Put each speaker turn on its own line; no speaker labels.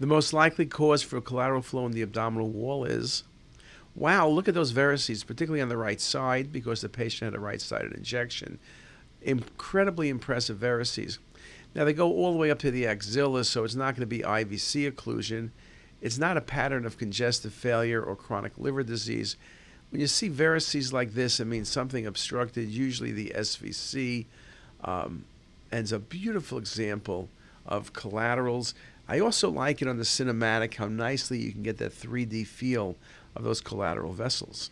The most likely cause for collateral flow in the abdominal wall is wow, look at those varices, particularly on the right side because the patient had a right sided injection. Incredibly impressive varices. Now they go all the way up to the axilla, so it's not going to be IVC occlusion. It's not a pattern of congestive failure or chronic liver disease. When you see varices like this, it means something obstructed, usually the SVC. Um, and it's a beautiful example of collaterals. I also like it on the cinematic how nicely you can get that 3D feel of those collateral vessels.